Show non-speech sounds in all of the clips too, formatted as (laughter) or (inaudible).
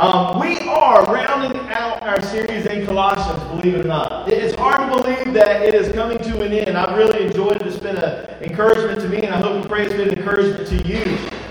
Um, we are rounding out our series in Colossians, believe it or not. It's hard to believe that it is coming to an end. I've really enjoyed it. It's been an encouragement to me, and I hope and pray it's been an encouragement to you.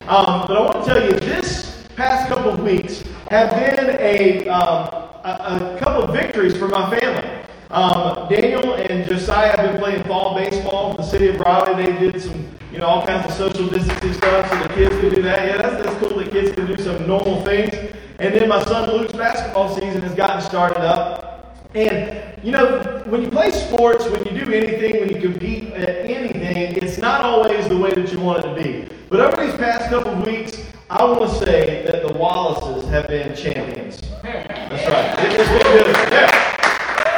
Um, but I want to tell you, this past couple of weeks have been a, um, a, a couple of victories for my family. Um, Daniel and Josiah have been playing fall baseball the city of Raleigh. They did some, you know, all kinds of social distancing stuff so the kids could do that. Yeah, that's, that's cool. The kids can do some normal things. And then my son Luke's basketball season has gotten started up. And, you know, when you play sports, when you do anything, when you compete at anything, it's not always the way that you want it to be. But over these past couple of weeks, I want to say that the Wallaces have been champions. That's right. It, has been good. Yeah.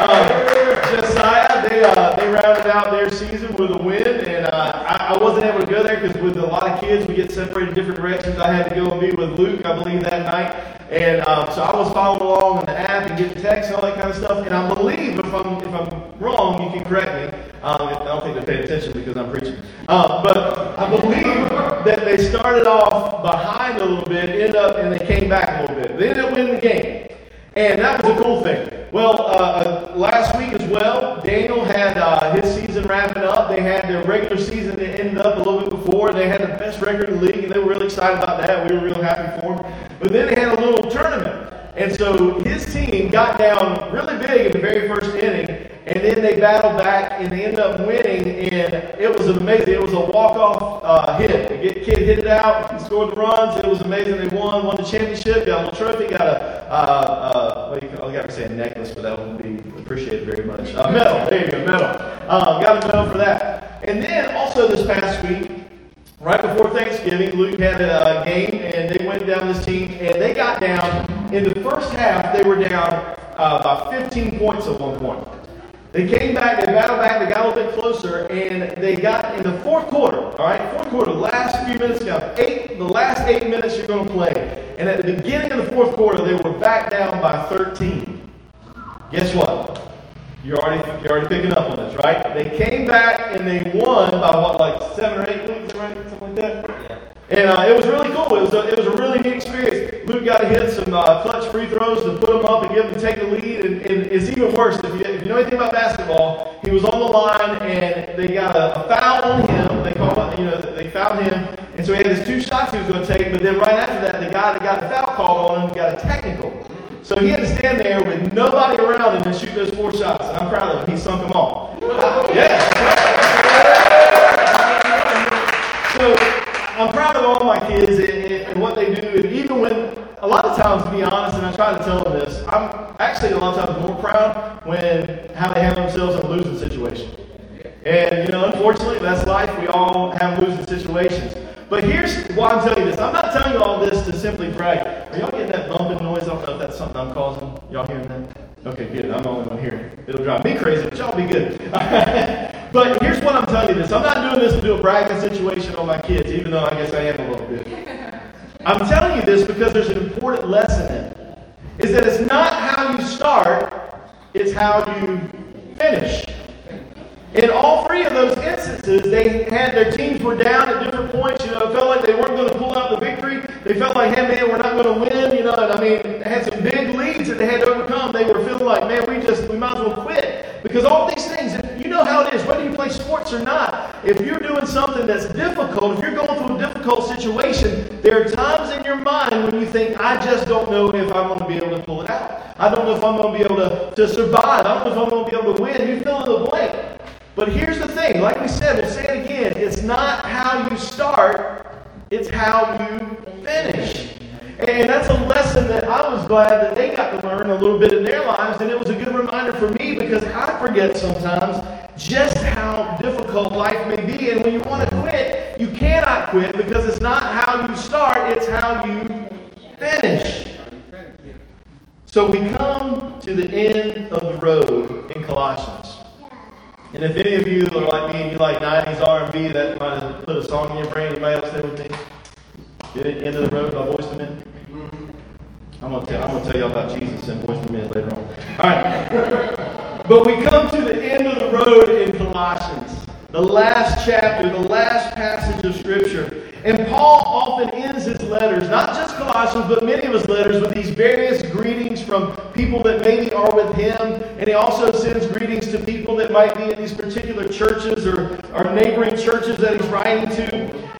Um, Josiah, they uh, they rounded out their season with a win, and uh, I, I, wasn't able to go there because with a lot of kids, we get separated in different directions. I had to go and be with Luke, I believe, that night, and um, so I was following along on the app and getting texts and all that kind of stuff. And I believe, if I'm if I'm wrong, you can correct me. Um, I don't think they pay attention because I'm preaching, uh, but I believe that they started off behind a little bit, ended up, and they came back a little bit. They ended up winning the game. And that was a cool thing. Well, uh, uh, last week as well, Daniel had uh, his season wrapping up. They had their regular season that ended up a little bit before. They had the best record in the league, and they were really excited about that. We were real happy for him. But then they had a little tournament. And so his team got down really big in the very first inning, and then they battled back and they ended up winning. And it was amazing. It was a walk-off uh, hit. The kid hit it out, he scored the runs. It was amazing. They won, won the championship, got a little trophy, got a uh, uh, what do you call? I got to say a necklace, but that wouldn't be appreciated very much. A medal. There you go, medal. Um, got a medal for that. And then also this past week. Right before Thanksgiving, Luke had a game, and they went down this team, and they got down. In the first half, they were down uh, about 15 points at one point. They came back, they battled back, they got a little bit closer, and they got in the fourth quarter, all right, fourth quarter, last few minutes, got eight, the last eight minutes you're going to play. And at the beginning of the fourth quarter, they were back down by 13. Guess what? You're already, you're already picking up on this, right? They came back and they won by what, like seven or eight points, right? Something like that? Yeah. And uh, it was really cool. It was, a, it was a really neat experience. Luke got to hit some uh, clutch free throws to put them up and give them take the lead. And, and it's even worse if you, if you, know anything about basketball. He was on the line and they got a, a foul on him. They called, you know, they fouled him, and so he had his two shots he was going to take. But then right after that, the guy that got the foul called on him got a technical. So he had to stand there with nobody around him and shoot those four shots. And I'm proud of him. He sunk them all. Yeah. So I'm proud of all my kids and, and, what they do. And even when, a lot of times, to be honest, and I try to tell them this, I'm actually a lot of times more proud when how they handle themselves in a losing situation. And, you know, unfortunately, that's life. We all have losing situations. But here's why I'm telling you this. I'm not telling you all this to simply brag. Are y'all getting that bumping noise? I don't something I'm causing. Y'all hearing that? Okay, good. I'm the only one here. It'll drive me crazy, but y'all be good. (laughs) but here's what I'm telling you this. I'm not doing this to do a bragging situation on my kids, even though I guess I am a little bit. (laughs) I'm telling you this because there's an important lesson in it. Is that it's not how you start, it's how you finish. In all three of those instances, they had their teams were down at different points. You know, it felt like they weren't going to pull out the victory. They felt like, hey man, we're not going to win. You know, and I mean, they had some big leads that they had to overcome. They were feeling like, man, we just we might as well quit because all these things. You know how it is, whether you play sports or not. If you're doing something that's difficult, if you're going through a difficult situation, there are times in your mind when you think, I just don't know if I'm going to be able to pull it out. I don't know if I'm going to be able to, to survive. I don't know if I'm going to be able to win. You fill in the blank. But here's the thing like we said, we'll say it again it's not how you start, it's how you finish. And that's a lesson that I was glad that they got to learn a little bit in their lives. And it was a good reminder for me because I forget sometimes just how difficult life may be. And when you want to quit, you cannot quit because it's not how you start, it's how you finish. So we come to the end of the road in Colossians. And if any of you are like me and you like 90s R&B, that might have put a song in your brain. Anybody else there with me? End of the Road by Boyz II Men? I'm to tell, I'm to tell you all about Jesus and Boyz II Men later on. All right. but we come to the end of the road in Colossians. The last chapter, the last passage of Scripture. And Paul often ends his letters, not just Colossians, but many of his letters with these various greetings from people that maybe are with him. And he also sends greetings to people that might be in these particular churches or, or neighboring churches that he's writing to.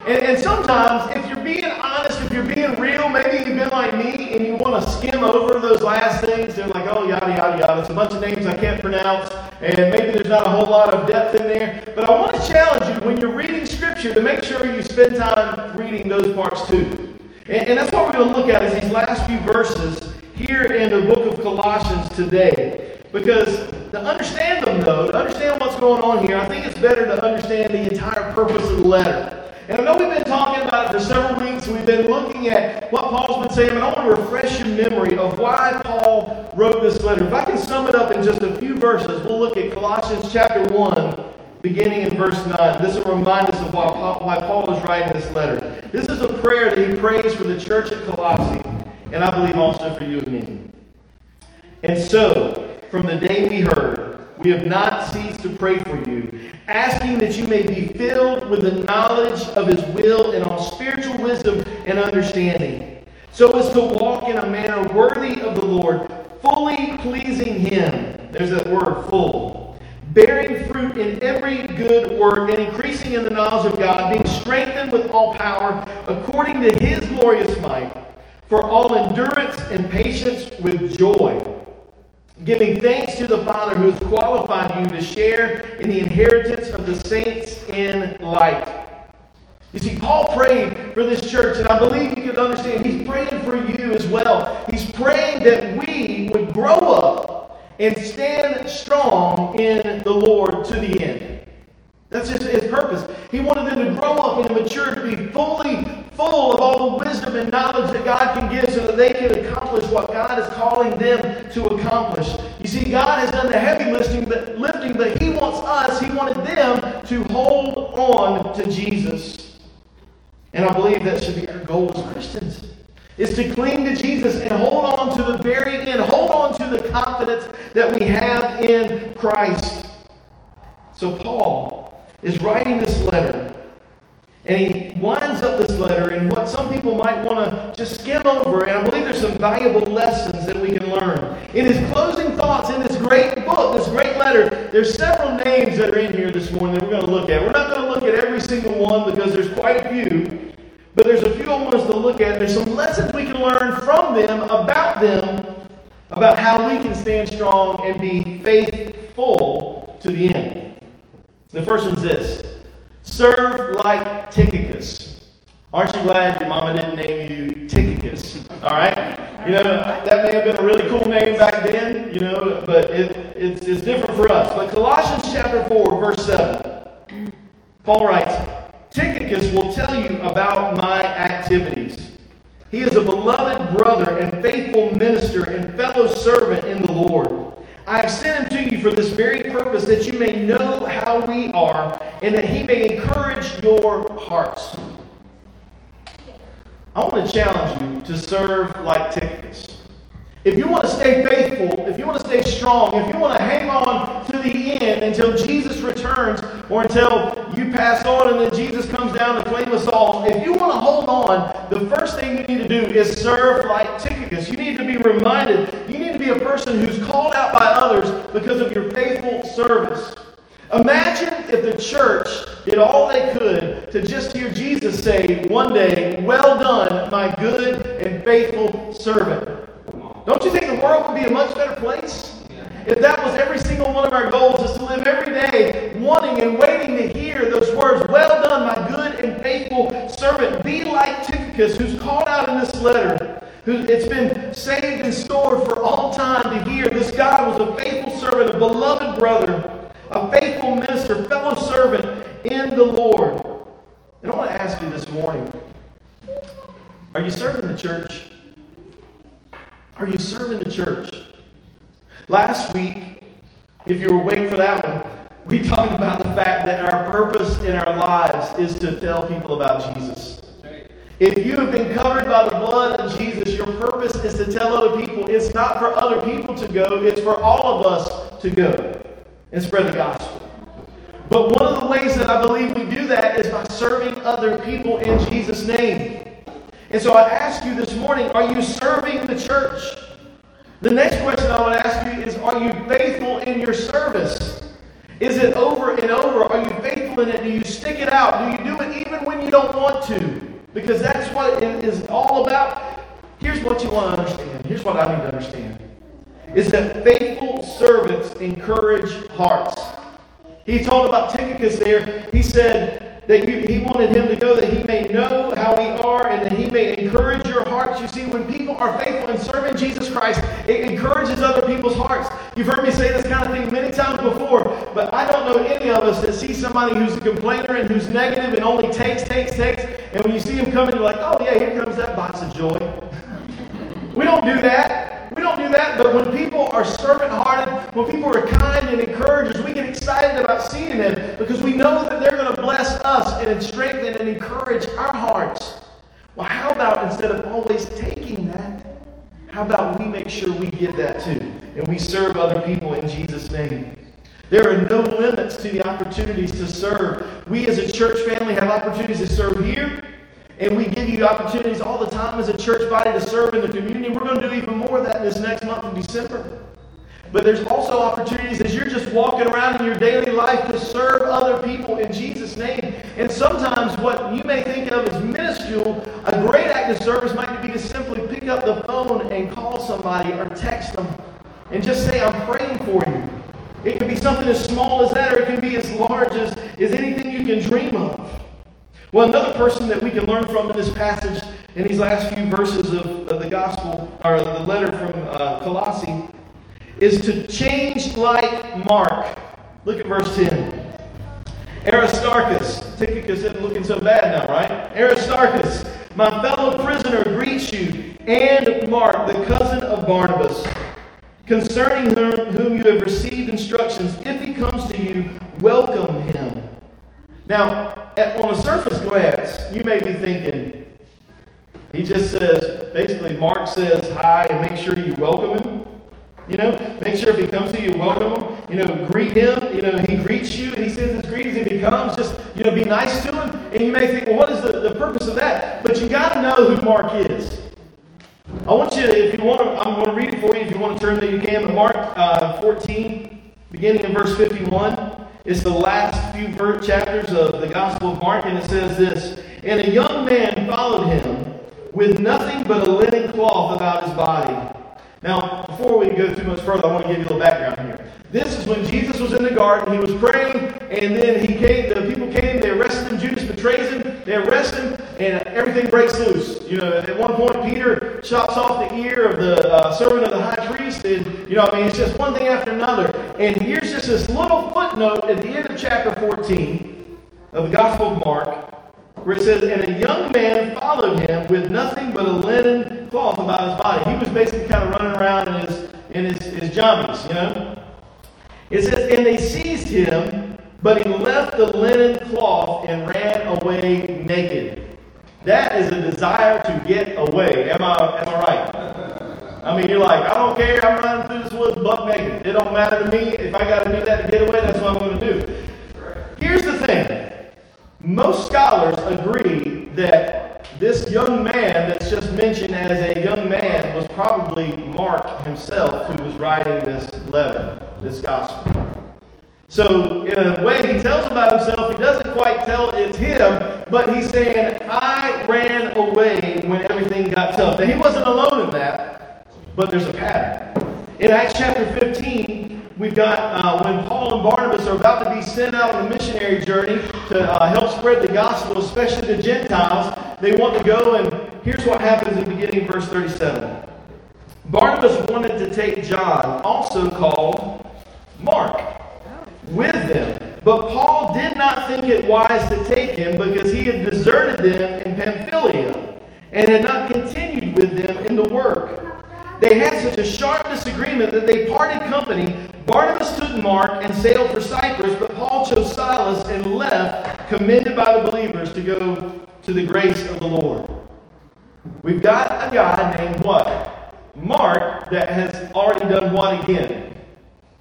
And, and sometimes, if you're being honest, you're being real, maybe you've been like me and you want to skim over those last things. They're like, oh, yada, yada, yada. It's a bunch of names I can't pronounce. And maybe there's not a whole lot of depth in there. But I want to challenge you when you're reading Scripture to make sure you spend time reading those parts too. And, and that's what we're going to look at is these last few verses here in the book of Colossians today. Because to understand them, though, to understand what's going on here, I think it's better to understand the entire purpose of the letter. And I know we've been talking about it for several weeks. We've been looking at what Paul's been saying, and I want to refresh your memory of why Paul wrote this letter. If I can sum it up in just a few verses, we'll look at Colossians chapter 1, beginning in verse 9. This will remind us of why Paul, why Paul is writing this letter. This is a prayer that he prays for the church at Colossae, and I believe also for you and me. And so, from the day we heard, we have not ceased to pray for you, asking that you may be filled with the knowledge of his will and all spiritual wisdom and understanding, so as to walk in a manner worthy of the Lord, fully pleasing him. There's that word, full bearing fruit in every good work and increasing in the knowledge of God, being strengthened with all power according to his glorious might, for all endurance and patience with joy, giving thanks to the Father who has qualified you to share in the inheritance of the saints in light. You see, Paul prayed for this church, and I believe you can understand he's praying for you as well. He's praying that we would grow up and stand strong in the Lord to the end. That's just his purpose. He wanted them to grow up and mature, to be fully full of all the wisdom and knowledge that God can give so that they can accomplish what God is calling them to accomplish. You see, God has done the heavy lifting, but, lifting, but He wants us, He wanted them to hold on to Jesus. And I believe that should be our goal as Christians is to cling to Jesus and hold on to the very end. Hold on to the confidence that we have in Christ. So Paul is writing this letter. And he winds up this letter in what some people might want to just skim over. And I believe there's some valuable lessons that we can learn. In his closing thoughts in this great book, this great letter, there's several names that are in here this morning that we're going to look at. We're not going to look at every single one because there's quite a few. But there's a few I want us to look at. There's some lessons we can learn from them, about them, about how we can stand strong and be faithful to the end. The first one's this serve like Tychicus. Aren't you glad your mama didn't name you Tychicus? All right? You know, that may have been a really cool name back then, you know, but it, it's, it's different for us. But Colossians chapter 4, verse 7, Paul writes, Tychicus will tell you about my activities. He is a beloved brother and faithful minister and fellow servant in the Lord. I have sent him to you for this very purpose, that you may know how we are, and that he may encourage your hearts. I want to challenge you to serve like Tychicus. If you want to stay faithful, if you want to stay strong, if you want to hang on to the end until Jesus returns or until you pass on and then Jesus comes down to claim us all, if you want to hold on, the first thing you need to do is serve like Tychicus. You need to be reminded, you need to be a person who's called out by others because of your faithful service. Imagine if the church did all they could to just hear Jesus say one day, Well done, my good and faithful servant. Don't you think the world would be a much better place? If that was every single one of our goals, is to live every day wanting and waiting to hear those words, Well done, my good and faithful servant. Be like Tychicus, who's called out in this letter, who it's been saved and stored for all time to hear. This God was a faithful servant, a beloved brother, a faithful minister, fellow servant in the Lord. And I want to ask you this morning are you serving the church? Are you serving the church? Last week, if you were waiting for that one, we (laughs) talked about the fact that our purpose in our lives is to tell people about Jesus. If you have been covered by the blood of Jesus, your purpose is to tell other people. It's not for other people to go, it's for all of us to go and spread the gospel. But one of the ways that I believe we do that is by serving other people in Jesus' name. And so I ask you this morning are you serving the church? The next question I want to ask you is Are you faithful in your service? Is it over and over? Are you faithful in it? Do you stick it out? Do you do it even when you don't want to? Because that's what it is all about. Here's what you want to understand. Here's what I need to understand. Is that faithful servants encourage hearts. He told about Tychicus there. He said, that you, he wanted him to go that he may know how we are and that he may encourage your hearts. You see, when people are faithful in serving Jesus Christ, it encourages other people's hearts. You've heard me say this kind of thing many times before, but I don't know any of us that see somebody who's a complainer and who's negative and only takes, takes, takes, and when you see him coming, you're like, oh yeah, here comes that box of joy. (laughs) we don't do that. We don't do that, but when people are servant hearted, when people are kind and encouragers, we get excited about seeing them because we know that they're going to bless us and strengthen and encourage our hearts. Well, how about instead of always taking that, how about we make sure we give that too and we serve other people in Jesus' name? There are no limits to the opportunities to serve. We as a church family have opportunities to serve here and we give you opportunities all the time as a church body to serve in the community. We're going to do even more of that this next month of December. But there's also opportunities as you're just walking around in your daily life to serve other people in Jesus' name. And sometimes what you may think of as minuscule, a great act of service might be to simply pick up the phone and call somebody or text them and just say, I'm praying for you. It can be something as small as that, or it can be as large as, as anything you can dream of. Well, another person that we can learn from in this passage, in these last few verses of, of the gospel, or the letter from uh, is to change like Mark. Look at verse 10. Aristarchus, Tychicus isn't looking so bad now, right? Aristarchus, my fellow prisoner, greets you, and Mark, the cousin of Barnabas, concerning whom, you have received instructions. If he comes to you, welcome him now, at, on a surface glance, you may be thinking, he just says, basically, Mark says hi and make sure you welcome him. You know, make sure if he comes to you, welcome him. You know, greet him. You know, he greets you and he sends his greetings and he comes. Just, you know, be nice to him. And you may think, well, what is the, the purpose of that? But you got to know who Mark is. I want you, if you want to, I'm going to read it for you. If you want to turn there, you can. Mark uh, 14, beginning in verse 51. It's the last few chapters of the Gospel of Mark, and it says this And a young man followed him with nothing but a linen cloth about his body. Now, before we go too much further, I want to give you a little background here. This is when Jesus was in the garden. He was praying, and then he came. The people came. They arrested him. Judas betrays him. They arrest him, and everything breaks loose. You know, at one point, Peter chops off the ear of the uh, servant of the high priest, and you know, I mean, it's just one thing after another. And here's just this little footnote at the end of chapter 14 of the Gospel of Mark where it says, And a young man followed him with nothing but a linen cloth about his body. He was basically kind of running around in his, in his, his jammies, you know? It says, And they seized him, but he left the linen cloth and ran away naked. That is a desire to get away. Am I, am I right? I mean, you're like, I don't care. I'm running through this woods buck naked. It don't matter to me. If I got to do that to get away, that's what I'm going to do. Here's the thing most scholars agree that this young man that's just mentioned as a young man was probably Mark himself who was writing this letter, this gospel. So, in a way, he tells about himself. He doesn't quite tell it's him, but he's saying, I ran away when everything got tough. Now, he wasn't alone in that, but there's a pattern. In Acts chapter 15, We've got uh, when Paul and Barnabas are about to be sent out on a missionary journey to uh, help spread the gospel, especially to Gentiles. They want to go, and here's what happens in the beginning verse 37. Barnabas wanted to take John, also called Mark, with them. But Paul did not think it wise to take him because he had deserted them in Pamphylia and had not continued with them in the work. They had such a sharp disagreement that they parted company. Barnabas Mark and sailed for Cyprus, but Paul chose Silas and left, commended by the believers to go to the grace of the Lord. We've got a guy named what? Mark that has already done what again?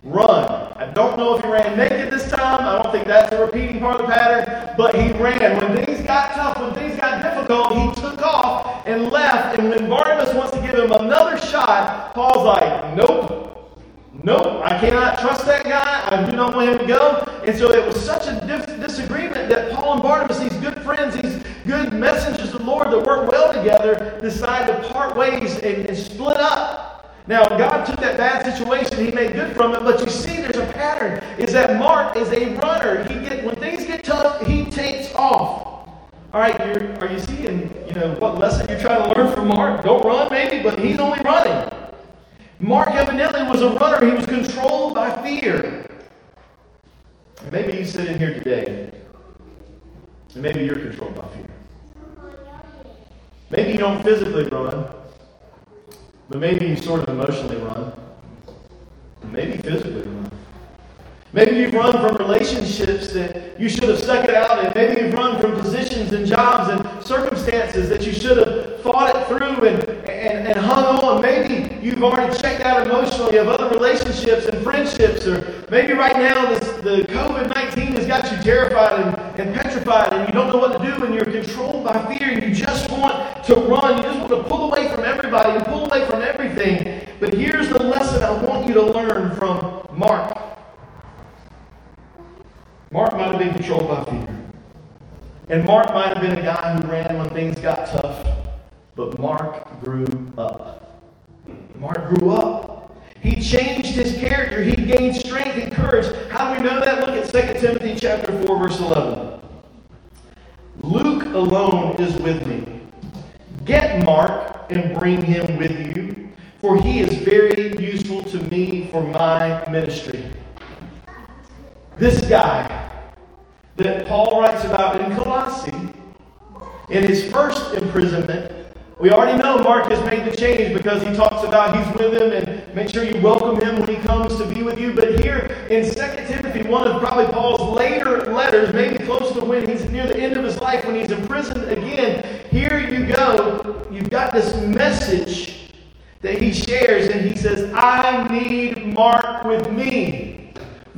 Run. I don't know if he ran naked this time. I don't think that's a repeating part of the pattern, but he ran. When things got tough, when things got difficult, he took off and left. And when Barnabas wants to give him another shot, Paul's like, nope. Nope, I cannot trust that guy. I do not want him to go. And so it was such a dis- disagreement that Paul and Barnabas, these good friends, these good messengers of the Lord that work well together, decide to part ways and, and split up. Now, God took that bad situation, He made good from it, but you see there's a pattern. Is that Mark is a runner. He get when things get tough, he takes off. All right, are you seeing, you know, what lesson you're trying to learn from Mark? Don't run, maybe, but he's only running. Mark evidently was a runner. He was controlled by fear. maybe you sit in here today, and maybe you're controlled by fear. Maybe you don't physically run, but maybe you sort of emotionally run. Maybe physically run. Maybe you've run from relationships that you should have stuck it out in. Maybe you've run from positions and jobs and circumstances that you should have fought it through and, and, and hung on. Maybe you've already checked out emotionally of other relationships and friendships. Or maybe right now this, the COVID 19 has got you terrified and, and petrified and you don't know what to do and you're controlled by fear and you just want to run. You just want to pull away from everybody and pull away from everything. But here's the lesson I want you to learn from Mark. Mark might have been controlled by. And Mark might have been a guy who ran when things got tough. But Mark grew up. Mark grew up. He changed his character. He gained strength and courage. How do we know that? Look at 2 Timothy chapter 4, verse 11. Luke alone is with me. Get Mark and bring him with you, for he is very useful to me for my ministry. This guy that Paul writes about in Colossae, in his first imprisonment, we already know Mark has made the change because he talks about he's with him and make sure you welcome him when he comes to be with you. But here in 2 Timothy, one of probably Paul's later letters, maybe close to when he's near the end of his life, when he's imprisoned again, here you go. You've got this message that he shares, and he says, I need Mark with me.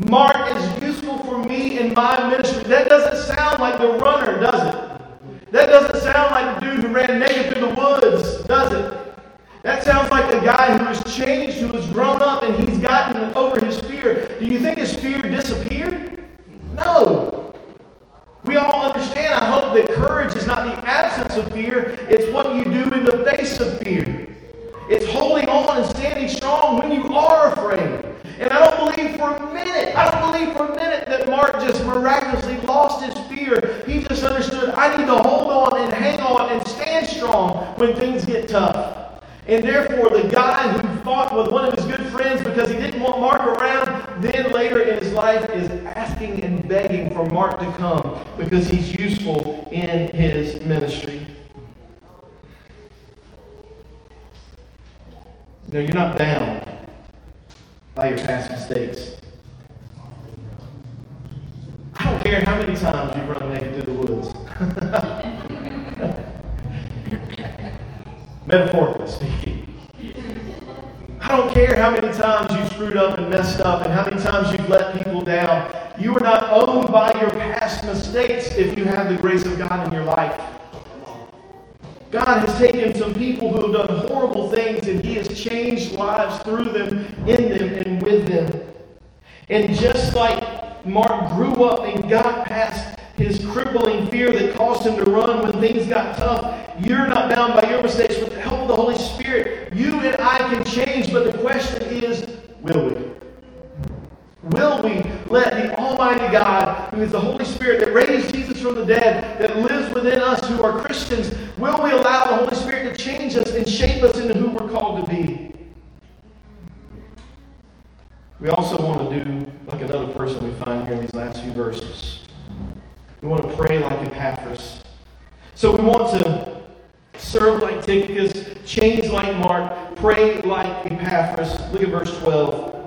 Mark is useful for me in my ministry. That doesn't sound like the runner, does it? That doesn't sound like the dude who ran naked through the woods, does it? That sounds like a guy who has changed, who has grown up, and he's gotten because he's useful in his ministry. No, you're not bound by your past mistakes. I don't care how many times you run naked through the woods. (laughs) Metaphorically speaking. I don't care how many times you screwed up and messed up and how many times you've let people down. You are not owned by past mistakes if you have the grace of God in your life. God has taken some people who have done horrible things and He has changed lives through them, in them, and with them. And just like Mark grew up and got past his crippling fear that caused him to run when things got tough, you're not bound by your mistakes. With the help of the Holy Spirit, you and I can change, but the question is will we? Will we let the Almighty God, who is the Holy Spirit that raised Jesus from the dead, that lives within us who are Christians, will we allow the Holy Spirit to change us and shape us into who we're called to be? We also want to do like another person we find here in these last few verses. We want to pray like Epaphras. So we want to serve like Tychicus, change like Mark, pray like Epaphras. Look at verse 12.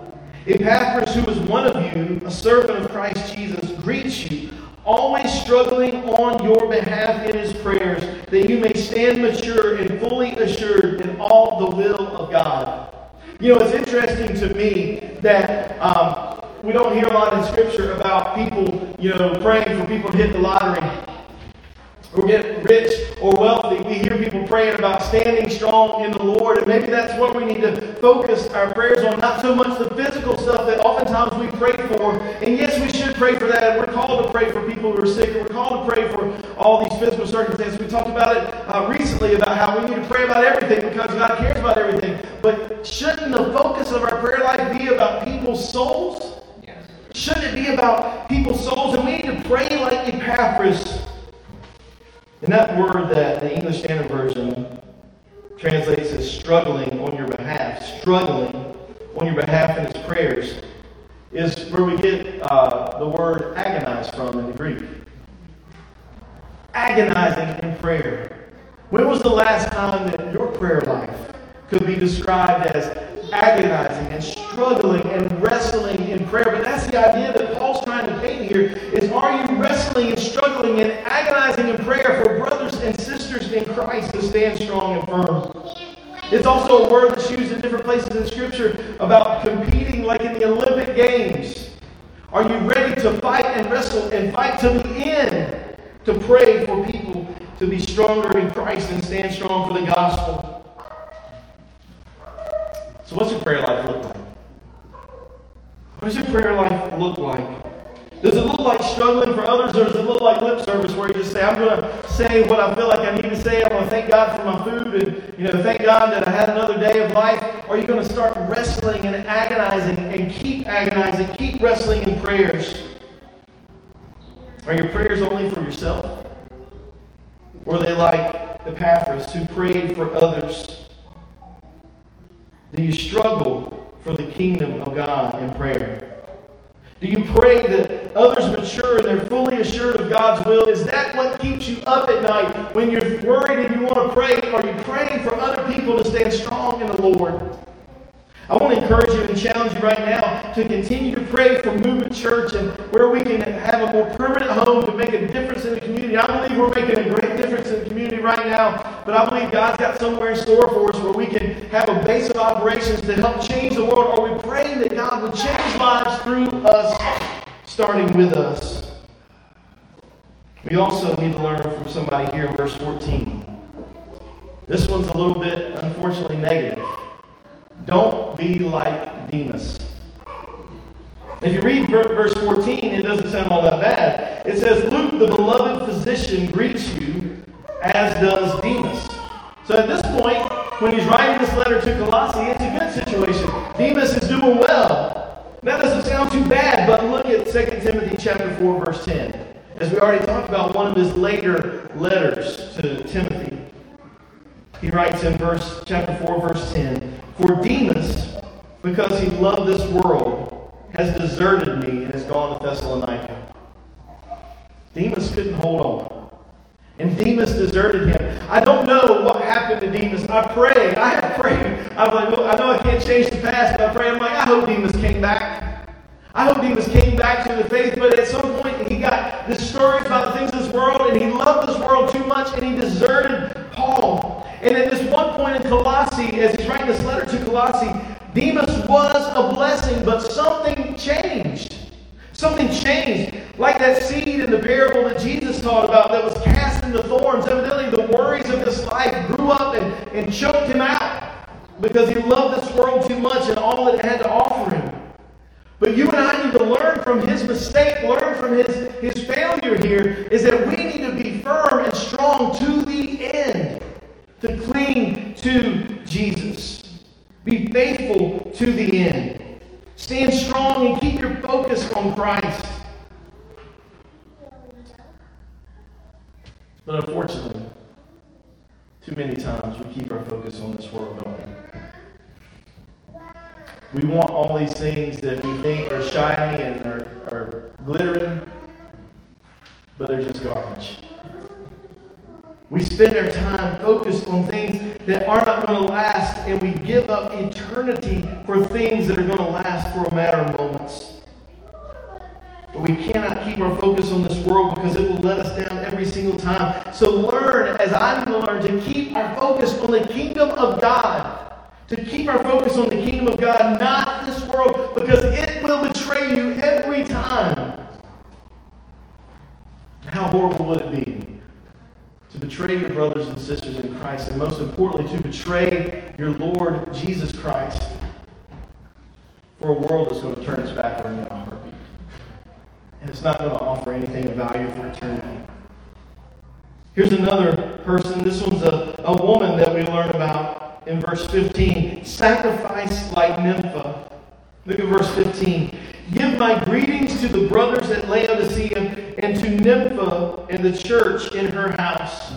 Epaphras, who is one of you, a servant of Christ Jesus, greets you, always struggling on your behalf in his prayers, that you may stand mature and fully assured in all the will of God. You know, it's interesting to me that um, we don't hear a lot in Scripture about people, you know, praying for people to hit the lottery or get rich or wealthy. We hear people praying about standing strong in the Lord, and maybe that's what we need to focus our prayers on, not so much the physical stuff that oftentimes we pray for. And yes, we should pray for that. We're called to pray for people who are sick, we're called to pray for all these physical circumstances. We talked about it uh, recently about how we need to pray about everything because God cares about everything. But shouldn't the focus of our prayer life be about people's souls? Shouldn't it be about people's souls? And we need to pray like Epaphras. And that word that the English Standard Version translates as struggling on your behalf, struggling on your behalf in his prayers, is where we get uh, the word agonize from in the Greek. Agonizing in prayer. When was the last time that your prayer life could be described as agonizing and struggling and wrestling in prayer. But that's the idea that Paul's trying to paint here is are you wrestling and struggling and agonizing in prayer for brothers and sisters in Christ to stand strong and firm? It's also a word that's used in different places in Scripture about competing like in the Olympic Games. Are you ready to fight and wrestle and fight to the end to pray for people to be stronger in Christ and stand strong for the gospel? So, what's your prayer life look like? What does your prayer life look like? Does it look like struggling for others, or does it look like lip service where you just say, I'm going to say what I feel like I need to say. I'm going to thank God for my food and, you know, thank God that I had another day of life. Or are you going to start wrestling and agonizing and keep agonizing, keep wrestling in prayers? Are your prayers only for yourself? Or are they like Epaphras who prayed for others? Do you struggle for the kingdom of God in prayer? Do you pray that others mature and they're fully assured of God's will? Is that what keeps you up at night when you're worried and you want to pray? Are you praying for other people to stand strong in the Lord? I want to encourage you and challenge you right now to continue to pray for Movement Church and where we can have a more permanent home to make a difference in the community. I believe we're making a great difference in the community right now, but I believe God's got somewhere in store for us where we can have a base of operations to help change the world. Are we praying that God would change through us, starting with us? We also need to learn from somebody here in verse 14. This one's a little bit, unfortunately, negative. Don't be like Demas. If you read verse 14, it doesn't sound all that bad. It says, Luke, the beloved physician, greets you, as does Demas. So at this point, when he's writing this letter to Colossae, it's a good situation. Demas is doing well. That doesn't sound too bad, but look at 2 Timothy chapter 4, verse 10. As we already talked about, one of his later letters to Timothy. He writes in verse chapter 4, verse 10, For Demas, because he loved this world, has deserted me and has gone to Thessalonica. Demas couldn't hold on. And Demas deserted him. I don't know what happened to Demas. I prayed. I have prayed. I'm like, well, I know I can't change the past, but I hope Demas came back. I hope Demas came back to the faith, but at some point he got discouraged by the things of this world, and he loved this world too much, and he deserted Paul. And at this one point in Colossae, as he's writing this letter to Colossae, Demas was a blessing, but something changed. Something changed. Like that seed in the parable that Jesus taught about that was cast into thorns. Evidently, the worries of this life grew up and, and choked him out because he loved this world too much and all it had to offer him. But you and I need to learn from his mistake, learn from his, his failure here, is that we need to be firm and strong to the end to cling to Jesus. Be faithful to the end. Stand strong and keep your focus on Christ. But unfortunately, too many times we keep our focus on this world, we? Want all these things that we think are shiny and are, are glittering, but they're just garbage. We spend our time focused on things that are not going to last, and we give up eternity for things that are going to last for a matter of moments. But we cannot keep our focus on this world because it will let us down every single time. So learn, as I need to learn, to keep our focus on the kingdom of God. To keep our focus on the kingdom of God, not this world, because it will betray you every time. How horrible would it be? to betray your brothers and sisters in Christ, and most importantly, to betray your Lord Jesus Christ for a world that's going to turn its back on you heartbeat. And it's not going to offer anything of value for eternity. Here's another person. This one's a, a woman that we learn about in verse 15. Sacrifice like Nympha. Look at verse 15. Give my greetings to the brothers at Laodicea and to Nympha and the church in her house.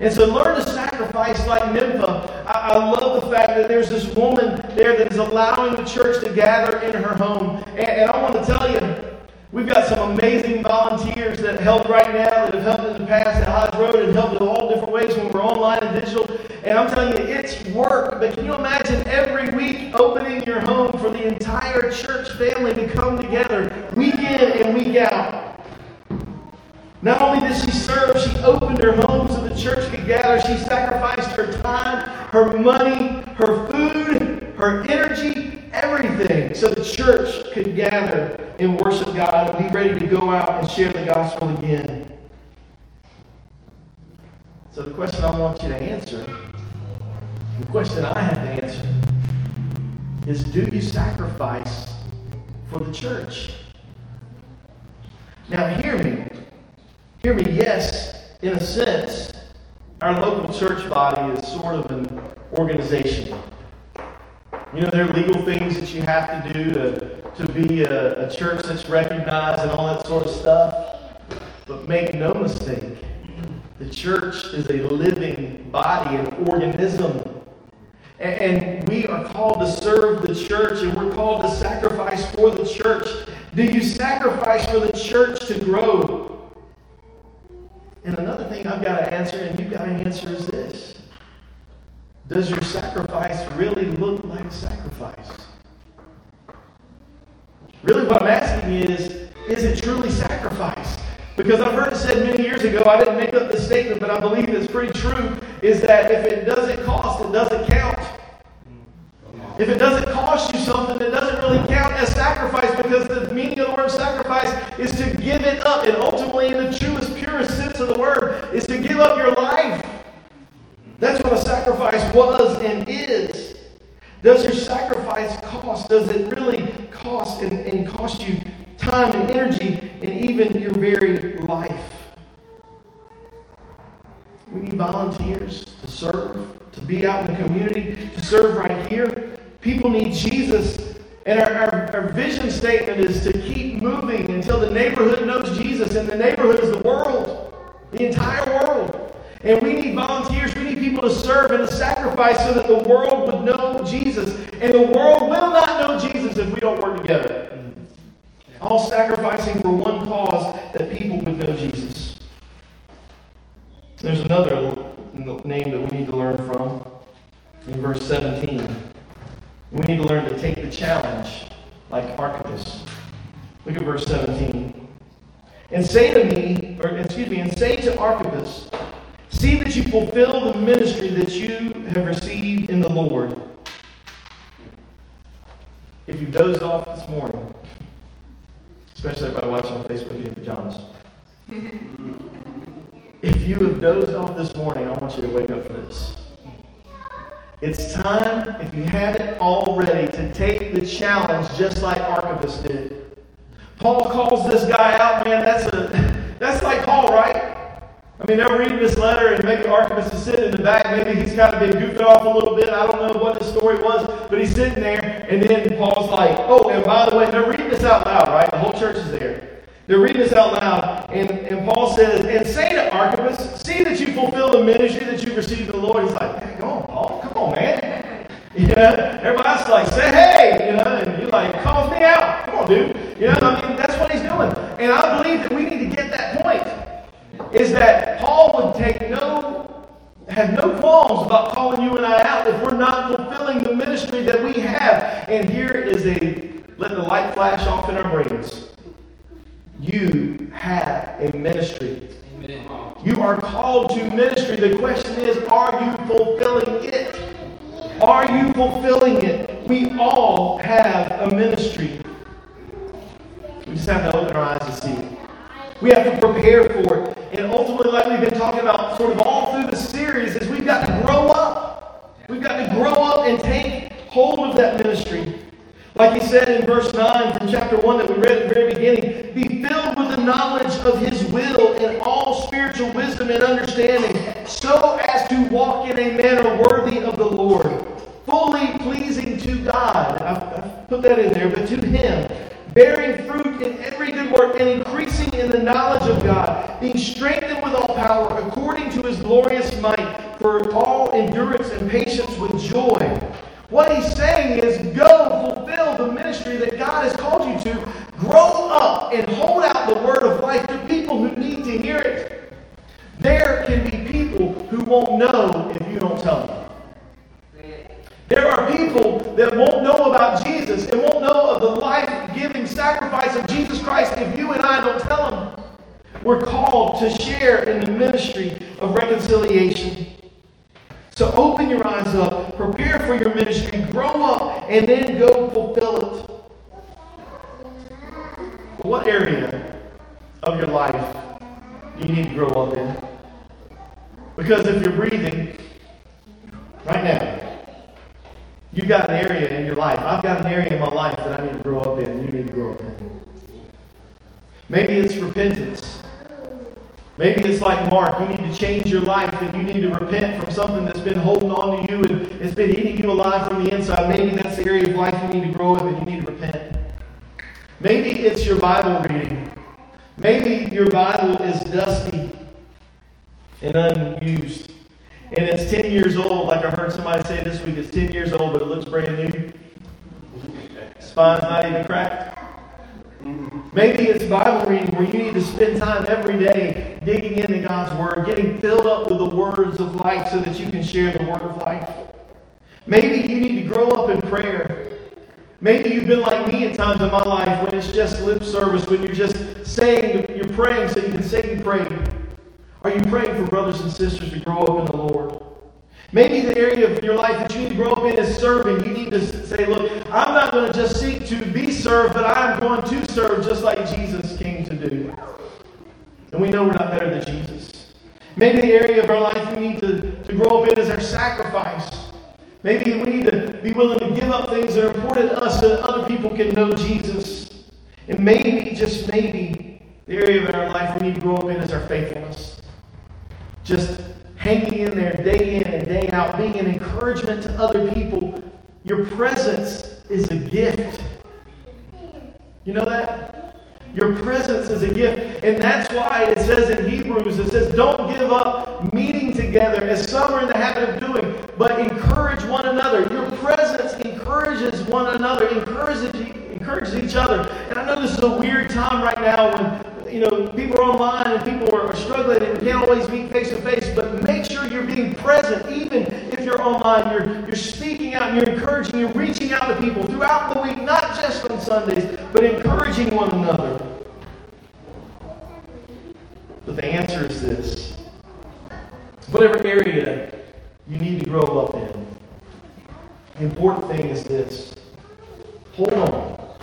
And so learn to sacrifice like Nympha. I, I, love the fact that there's this woman there that is allowing the church to gather in her home. And, and I want to tell you, we've got some amazing volunteers that help right now, that have helped in the past at Hodge Road and helped in all different ways when we're online and digital. And I'm telling you, it's work. But can you imagine every week opening your home for the entire church family to come together week in and week out? Not only did she serve, she opened her home so the church could gather. She sacrificed her time, her money, her food, her energy, everything, so the church could gather and worship God and be ready to go out and share the gospel again. So, the question I want you to answer, the question I have to answer, is do you sacrifice for the church? Now, hear me. Hear me, yes, in a sense, our local church body is sort of an organization. You know, there are legal things that you have to do to, to be a, a church that's recognized and all that sort of stuff. But make no mistake, the church is a living body, an organism. And, we are called to serve the church and we're called to sacrifice for the church. Do you sacrifice for the church to grow? And another thing I've got to answer, and you've got to answer, is this Does your sacrifice really look like sacrifice? Really, what I'm asking is is it truly sacrifice? Because I've heard it said many years ago, I didn't make up this statement, but I believe it's pretty true, is that if it doesn't cost, it doesn't count. If it doesn't cost you something, it doesn't really count as sacrifice because the meaning of the word sacrifice is to give it up. And ultimately, in the truest, purest sense of the word, is to give up your life. That's what a sacrifice was and is. Does your sacrifice cost? Does it really cost and, and cost you time and energy and even your very life? We need volunteers to serve, to be out in the community, to serve right here. People need Jesus. And our, our, our, vision statement is to keep moving until the neighborhood knows Jesus. And the neighborhood is the world, the entire world. And we need volunteers. We need people to serve and to sacrifice so that the world would know Jesus. And the world will not know Jesus if we don't work together. All sacrificing for one cause that people would know Jesus. There's another name that we need to learn from in verse 17. We need to learn to take the challenge like Archippus. Look at verse 17. And say to me, or excuse me, and say to Archippus, see that you fulfill the ministry that you have received in the Lord. If you dozed off this morning, especially everybody watching on Facebook in pajamas, (laughs) if you have dozed off this morning, I want you to wake up for this. It's time, if you haven't already, to take the challenge just like Archippus did. Paul calls this guy out, man. That's a (laughs) that's like Paul, right? I mean, they're reading this letter, and maybe Archippus is sitting in the back. Maybe he's kind of been goofing off a little bit. I don't know what the story was, but he's sitting there, and then Paul's like, "Oh, and by the way, they're reading this out loud, right? The whole church is there. They're reading this out loud, and, and Paul says, And say to Archippus, see that you fulfill the ministry that you've received the Lord. He's like, hey, Come on, Paul, come on, man. You know, everybody's like, say hey, you know, and you're like, calls me out. Come on, dude. You know, I mean, that's what he's doing. And I believe that we need to get that point. Is that Paul would take no, have no qualms about calling you and I out if we're not fulfilling the ministry that we have. And here is a let the light flash off in our brains. You have a ministry. Amen. You are called to ministry. The question is, are you fulfilling it? Are you fulfilling it? We all have a ministry. We just have to open our eyes to see it. We have to prepare for it. And ultimately, like we've been talking about sort of all through the series, is we've got to grow up. We've got to grow up and take hold of that ministry. Like he said in verse 9 from chapter 1 that we read at the very beginning, be filled with the knowledge of his will and all spiritual wisdom and understanding, so as to walk in a manner worthy of the Lord, fully pleasing to God. I've, put that in there, but to him, bearing fruit in every good work and increasing in the knowledge God, being strengthened with all power according to his glorious might, for all endurance and patience with joy what he's saying is go fulfill the ministry that God has called you to. Grow up and hold out the word of life to people who need to hear it. There can be people who won't know if you don't tell them. There are people that won't know about Jesus and won't know of the life giving sacrifice of Jesus Christ if you and I don't tell them. We're called to share in the ministry of reconciliation. So open your eyes up, prepare for your ministry, grow up, and then go fulfill it. What area of your life do you need to grow up in? Because if you're breathing right now, you've got an area in your life. I've got an area in my life that I need to grow up in, you need to grow up in. Maybe it's repentance. Maybe it's like Mark, you need to change your life and you need to repent from something that's been holding on to you and it's been eating you alive from the inside. Maybe that's the area of life you need to grow in, and you need to repent. Maybe it's your Bible reading. Maybe your Bible is dusty and unused. And it's 10 years old, like I heard somebody say this week, it's 10 years old, but it looks brand new. Spine's not even cracked. Maybe it's Bible reading where you need to spend time every day digging into God's Word, getting filled up with the words of life so that you can share the Word of life. Maybe you need to grow up in prayer. Maybe you've been like me at times in my life when it's just lip service, when you're just saying you're praying so you can say you prayed. Are you praying for brothers and sisters to grow up in the Lord? Maybe the area of your life that you need to grow up in is serving. You need to say, look, I'm not going to just seek to be served, but I'm going to serve just like Jesus came to do. And we know we're not better than Jesus. Maybe the area of our life we need to, to grow up in is our sacrifice. Maybe we need to be willing to give up things that are important to us so that other people can know Jesus. And maybe, just maybe, the area of our life we need to grow up in is our faithfulness. Just hanging in there day in and day out, being an encouragement to other people. Your presence is a gift. You know that? Your presence is a gift. And that's why it says in Hebrews, it says, don't give up meeting together as some are in the habit of doing, but encourage one another. Your presence encourages one another, encourages, encourages each other. And I know this is a weird time right now when you know, people are online and people are, struggling and can't always meet face to face, but make sure you're being present, even if you're online. You're, you're speaking out, and you're encouraging, you're reaching out to people throughout the week, not just on Sundays, but encouraging one another. But the answer is this whatever area you need to grow up in, the important thing is this hold on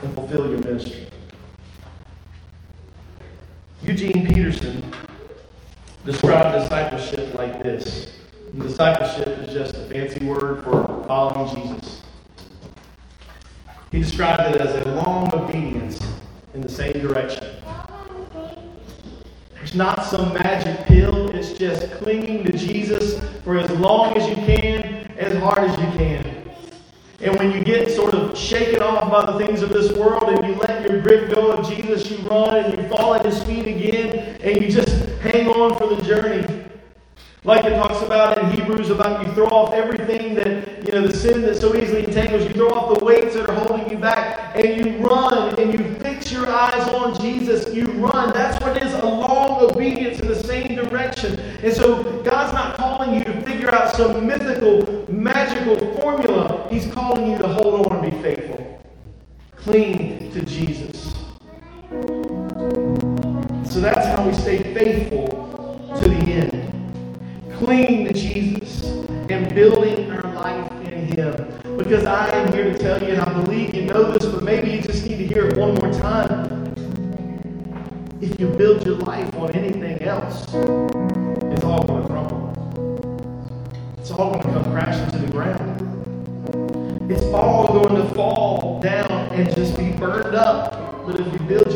and fulfill your ministry. Eugene Peterson described discipleship like this. And discipleship is just a fancy word for following Jesus. He described it as a long obedience in the same direction. There's not some magic pill, it's just clinging to Jesus for as long as you can, as hard as you can. And when you get sort shaken off by the things of this world and you let your grip go of Jesus, you run and you fall at his feet again and you just hang on for the journey. Like it talks about in Hebrews about you throw off everything that, you know, the sin that so easily entangles. You throw off the weights that are holding you back and you run and you fix your eyes on Jesus. You run. That's what is a long obedience in the same direction. And so God's not calling you to figure out some mythical, magical formula. He's calling you to hold on. Cling to Jesus. So that's how we stay faithful to the end clinging to Jesus and building our life in Him. Because I am here to tell you, and I believe you know this, but maybe you just need to hear it one more time. If you build your life on anything else, up. But